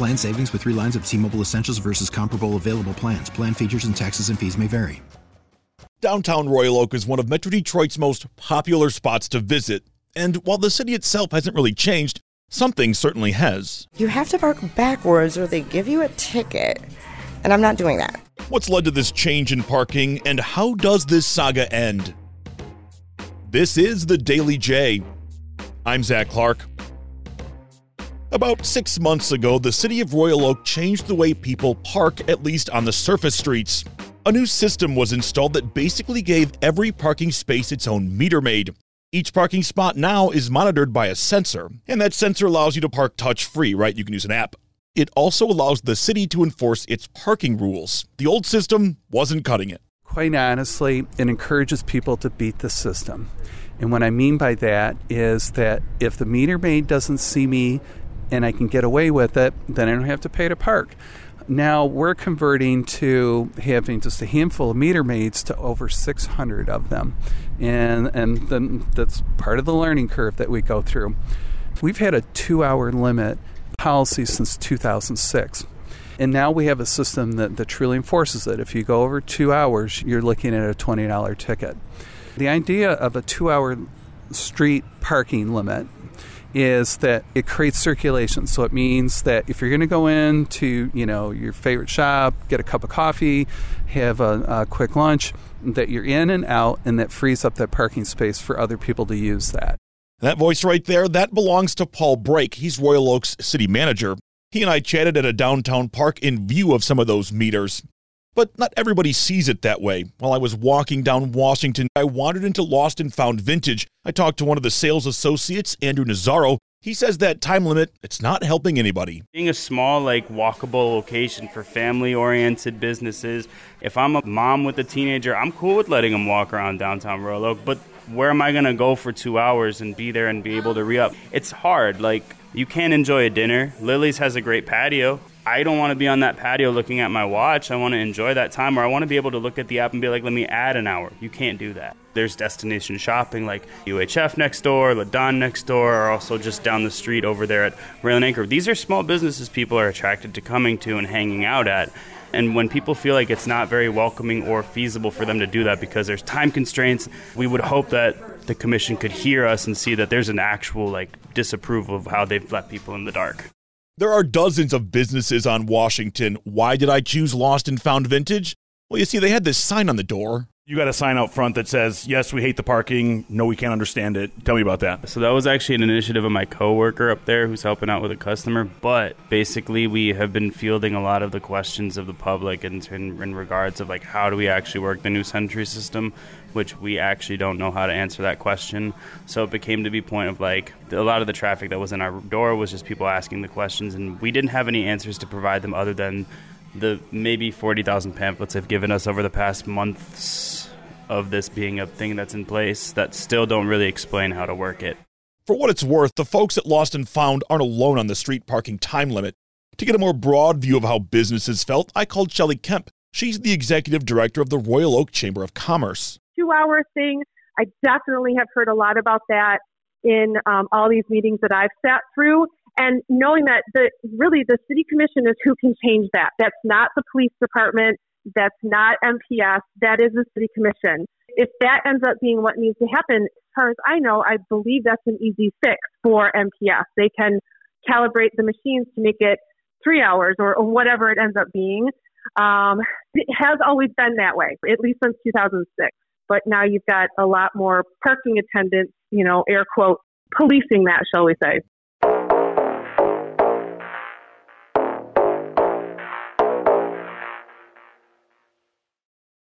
Plan savings with three lines of T Mobile Essentials versus comparable available plans. Plan features and taxes and fees may vary. Downtown Royal Oak is one of Metro Detroit's most popular spots to visit. And while the city itself hasn't really changed, something certainly has. You have to park backwards or they give you a ticket. And I'm not doing that. What's led to this change in parking, and how does this saga end? This is the Daily J. I'm Zach Clark. About six months ago, the city of Royal Oak changed the way people park, at least on the surface streets. A new system was installed that basically gave every parking space its own meter maid. Each parking spot now is monitored by a sensor, and that sensor allows you to park touch free, right? You can use an app. It also allows the city to enforce its parking rules. The old system wasn't cutting it. Quite honestly, it encourages people to beat the system. And what I mean by that is that if the meter maid doesn't see me and I can get away with it, then I don't have to pay to park. Now we're converting to having just a handful of meter maids to over 600 of them. And, and then that's part of the learning curve that we go through. We've had a two hour limit policy since 2006. And now we have a system that, that truly enforces it. If you go over two hours, you're looking at a $20 ticket. The idea of a two hour street parking limit is that it creates circulation. So it means that if you're going to go into you know your favorite shop, get a cup of coffee, have a, a, quick lunch, that you're in and out, and that frees up that parking space for other people to use that. That voice right there, that belongs to Paul Brake. He's Royal Oaks city manager. He and I chatted at a downtown park in view of some of those meters. But not everybody sees it that way. While I was walking down Washington, I wandered into Lost and Found Vintage. I talked to one of the sales associates, Andrew Nazaro. He says that time limit, it's not helping anybody. Being a small, like walkable location for family oriented businesses, if I'm a mom with a teenager, I'm cool with letting them walk around downtown Royal Oak, but where am I going to go for two hours and be there and be able to re up? It's hard. Like, you can't enjoy a dinner. Lily's has a great patio. I don't want to be on that patio looking at my watch. I want to enjoy that time, or I want to be able to look at the app and be like, let me add an hour. You can't do that. There's destination shopping like UHF next door, Ladon next door, or also just down the street over there at Rail and Anchor. These are small businesses people are attracted to coming to and hanging out at. And when people feel like it's not very welcoming or feasible for them to do that because there's time constraints, we would hope that the commission could hear us and see that there's an actual like disapproval of how they've left people in the dark. There are dozens of businesses on Washington. Why did I choose Lost and Found Vintage? Well, you see, they had this sign on the door. You got a sign out front that says, "Yes, we hate the parking. No, we can't understand it." Tell me about that. So that was actually an initiative of my coworker up there who's helping out with a customer. But basically, we have been fielding a lot of the questions of the public in, in, in regards of like how do we actually work the new Sentry system which we actually don't know how to answer that question. So it became to be point of like a lot of the traffic that was in our door was just people asking the questions, and we didn't have any answers to provide them other than the maybe forty thousand pamphlets have given us over the past months of this being a thing that's in place that still don't really explain how to work it. For what it's worth, the folks at Lost and Found aren't alone on the street parking time limit. To get a more broad view of how businesses felt, I called Shelley Kemp. She's the executive director of the Royal Oak Chamber of Commerce two hour thing. I definitely have heard a lot about that in um, all these meetings that I've sat through. And knowing that the really the city commission is who can change that. That's not the police department. That's not MPS. That is the city commission. If that ends up being what needs to happen, as far as I know, I believe that's an easy fix for MPS. They can calibrate the machines to make it three hours or, or whatever it ends up being. Um, it has always been that way, at least since 2006. But now you've got a lot more parking attendants, you know, air quote, policing that, shall we say.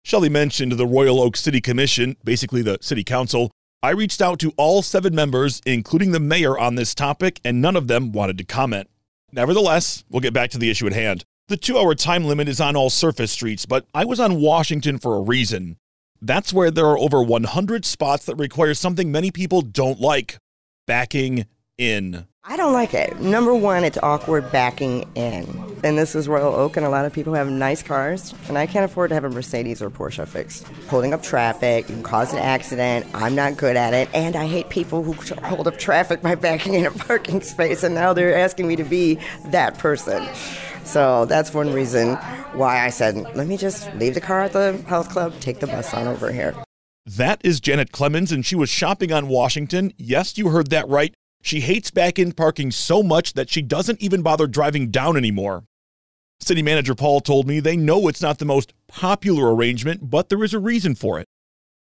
Shelley mentioned the Royal Oak City Commission, basically the city council. I reached out to all seven members, including the mayor, on this topic, and none of them wanted to comment. Nevertheless, we'll get back to the issue at hand. The two hour time limit is on all surface streets, but I was on Washington for a reason. That's where there are over 100 spots that require something many people don't like backing in. I don't like it. Number one, it's awkward backing in. And this is Royal Oak, and a lot of people have nice cars, and I can't afford to have a Mercedes or Porsche fixed. Holding up traffic, you can cause an accident. I'm not good at it, and I hate people who hold up traffic by backing in a parking space, and now they're asking me to be that person. So that's one reason why I said, let me just leave the car at the health club, take the bus on over here. That is Janet Clemens, and she was shopping on Washington. Yes, you heard that right. She hates back in parking so much that she doesn't even bother driving down anymore. City Manager Paul told me they know it's not the most popular arrangement, but there is a reason for it.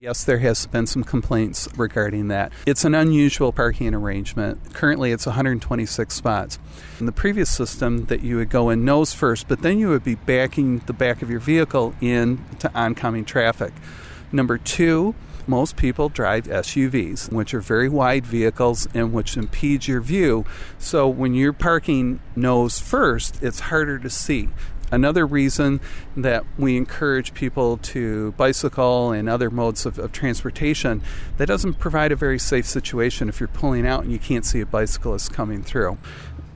Yes, there has been some complaints regarding that. It's an unusual parking arrangement. Currently, it's 126 spots. In the previous system, that you would go in nose first, but then you would be backing the back of your vehicle in to oncoming traffic. Number two, most people drive SUVs, which are very wide vehicles and which impede your view. So when you're parking nose first, it's harder to see. Another reason that we encourage people to bicycle and other modes of, of, transportation, that doesn't provide a very safe situation if you're pulling out and you can't see a bicyclist coming through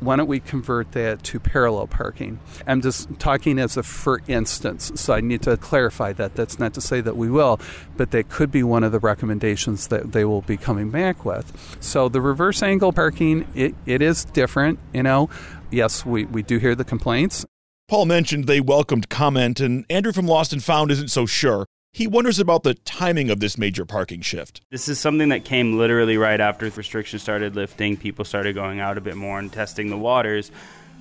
why don't we convert that to parallel parking? I'm just talking as a for instance, so I need to clarify that. That's not to say that we will, but that could be one of the recommendations that they will be coming back with. So the reverse angle parking, it, it is different, you know. Yes, we, we do hear the complaints. Paul mentioned they welcomed comment, and Andrew from Lost and Found isn't so sure. He wonders about the timing of this major parking shift. This is something that came literally right after restrictions started lifting. People started going out a bit more and testing the waters.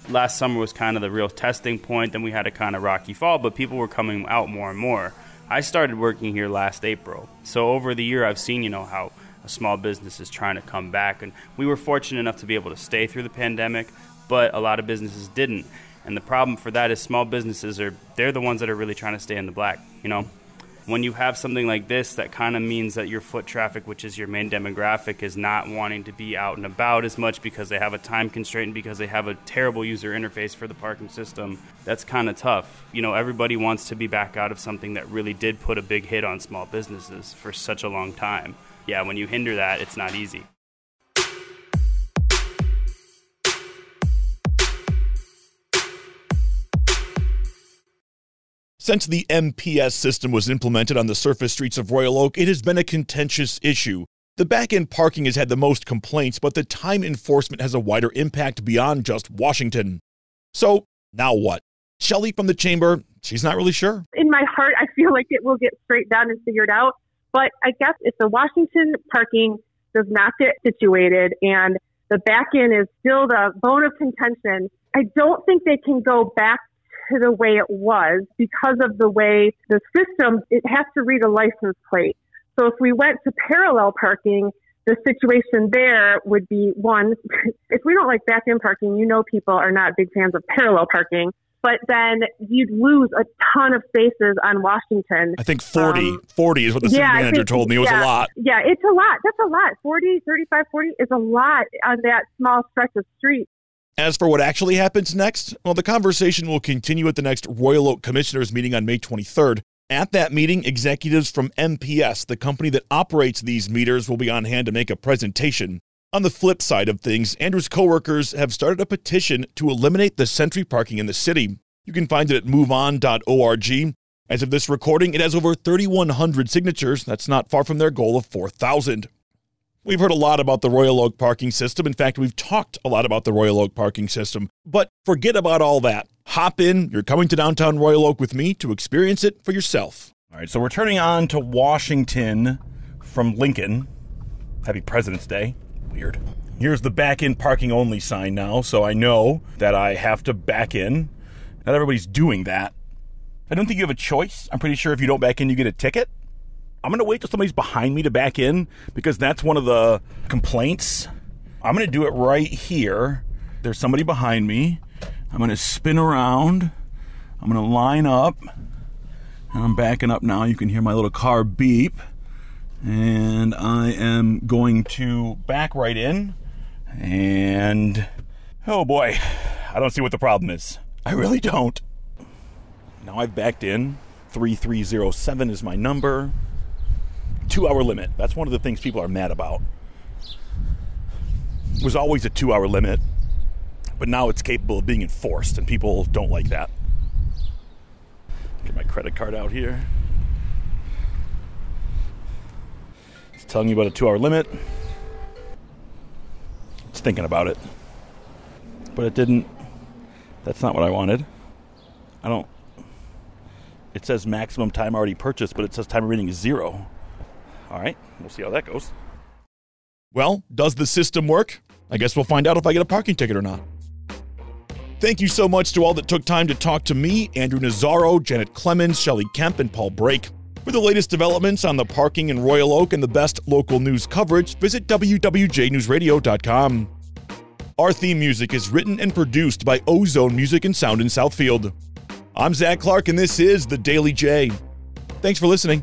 Last summer was kind of the real testing point. Then we had a kind of rocky fall, but people were coming out more and more. I started working here last April. So over the year, I've seen, you know, how a small business is trying to come back. And we were fortunate enough to be able to stay through the pandemic, but a lot of businesses didn't. And the problem for that is small businesses are, they're the ones that are really trying to stay in the black, you know? when you have something like this, that kind of means that your foot traffic, which is your main demographic, is not wanting to be out and about as much because they have a time constraint and because they have a terrible user interface for the parking system. That's kind of tough. You know, everybody wants to be back out of something that really did put a big hit on small businesses for such a long time. Yeah, when you hinder that, it's not easy. Since the MPS system was implemented on the surface streets of Royal Oak, it has been a contentious issue. The back end parking has had the most complaints, but the time enforcement has a wider impact beyond just Washington. So, now what? Shelley from the chamber, she's not really sure. In my heart, I feel like it will get straight down and figured out. But I guess if the Washington parking does not get situated and the back end is still the bone of contention, I don't think they can go back to the way it was because of the way the system, it has to read a license plate. So if we went to parallel parking, the situation there would be one, if we don't like back in parking, you know people are not big fans of parallel parking. But then you'd lose a ton of spaces on Washington. I think 40, um, 40 is what the city yeah, manager think, told me. It was yeah, a lot. Yeah, it's a lot. That's a lot. 40, 35, 40 is a lot on that small stretch of street. As for what actually happens next, well, the conversation will continue at the next Royal Oak Commissioners meeting on May 23rd. At that meeting, executives from MPS, the company that operates these meters, will be on hand to make a presentation. On the flip side of things, Andrew's coworkers have started a petition to eliminate the sentry parking in the city. You can find it at moveon.org. As of this recording, it has over 3,100 signatures. That's not far from their goal of 4,000. We've heard a lot about the Royal Oak parking system. In fact, we've talked a lot about the Royal Oak parking system. But forget about all that. Hop in. You're coming to downtown Royal Oak with me to experience it for yourself. All right, so we're turning on to Washington from Lincoln. Happy President's Day. Weird. Here's the back in parking only sign now, so I know that I have to back in. Not everybody's doing that. I don't think you have a choice. I'm pretty sure if you don't back in, you get a ticket. I'm going to wait till somebody's behind me to back in because that's one of the complaints. I'm going to do it right here. There's somebody behind me. I'm going to spin around. I'm going to line up. And I'm backing up now. You can hear my little car beep. And I am going to back right in. And oh boy, I don't see what the problem is. I really don't. Now I've backed in. 3307 is my number. Two hour limit. That's one of the things people are mad about. It was always a two hour limit, but now it's capable of being enforced, and people don't like that. Get my credit card out here. It's telling you about a two hour limit. It's thinking about it. But it didn't. That's not what I wanted. I don't. It says maximum time already purchased, but it says time remaining is zero. All right, we'll see how that goes. Well, does the system work? I guess we'll find out if I get a parking ticket or not. Thank you so much to all that took time to talk to me, Andrew Nazaro, Janet Clemens, Shelley Kemp, and Paul Brake. For the latest developments on the parking in Royal Oak and the best local news coverage, visit wwjnewsradio.com. Our theme music is written and produced by Ozone Music and Sound in Southfield. I'm Zach Clark, and this is The Daily J. Thanks for listening.